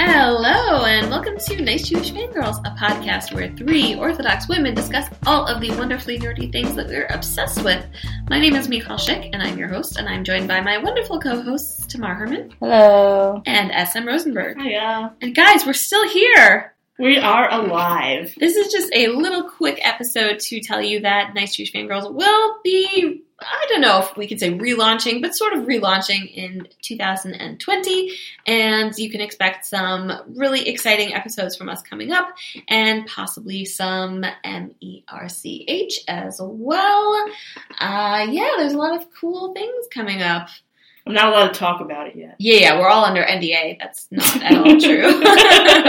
Hello, and welcome to Nice Jewish Fangirls, a podcast where three Orthodox women discuss all of the wonderfully nerdy things that we're obsessed with. My name is Michal Schick, and I'm your host, and I'm joined by my wonderful co-hosts Tamar Herman Hello. and SM Rosenberg. Hiya. And guys, we're still here. We are alive. This is just a little quick episode to tell you that Nice Jewish Fangirls will be, I don't know if we could say relaunching, but sort of relaunching in 2020. And you can expect some really exciting episodes from us coming up and possibly some MERCH as well. Uh, yeah, there's a lot of cool things coming up. I'm not allowed to talk about it yet. Yeah, yeah, we're all under NDA. That's not at all true.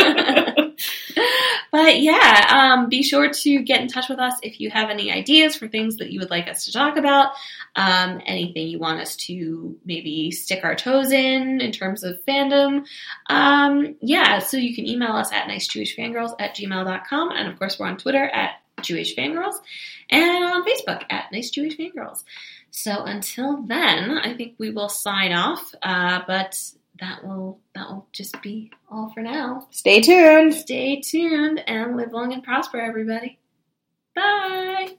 but yeah, um, be sure to get in touch with us if you have any ideas for things that you would like us to talk about. Um, anything you want us to maybe stick our toes in in terms of fandom. Um, yeah, so you can email us at nicejewishfangirls at gmail.com. And of course, we're on Twitter at Jewish Fangirls and on Facebook at Nice Jewish Fangirls. So until then, I think we will sign off. Uh, but that will that will just be all for now. Stay tuned. Stay tuned and live long and prosper, everybody. Bye.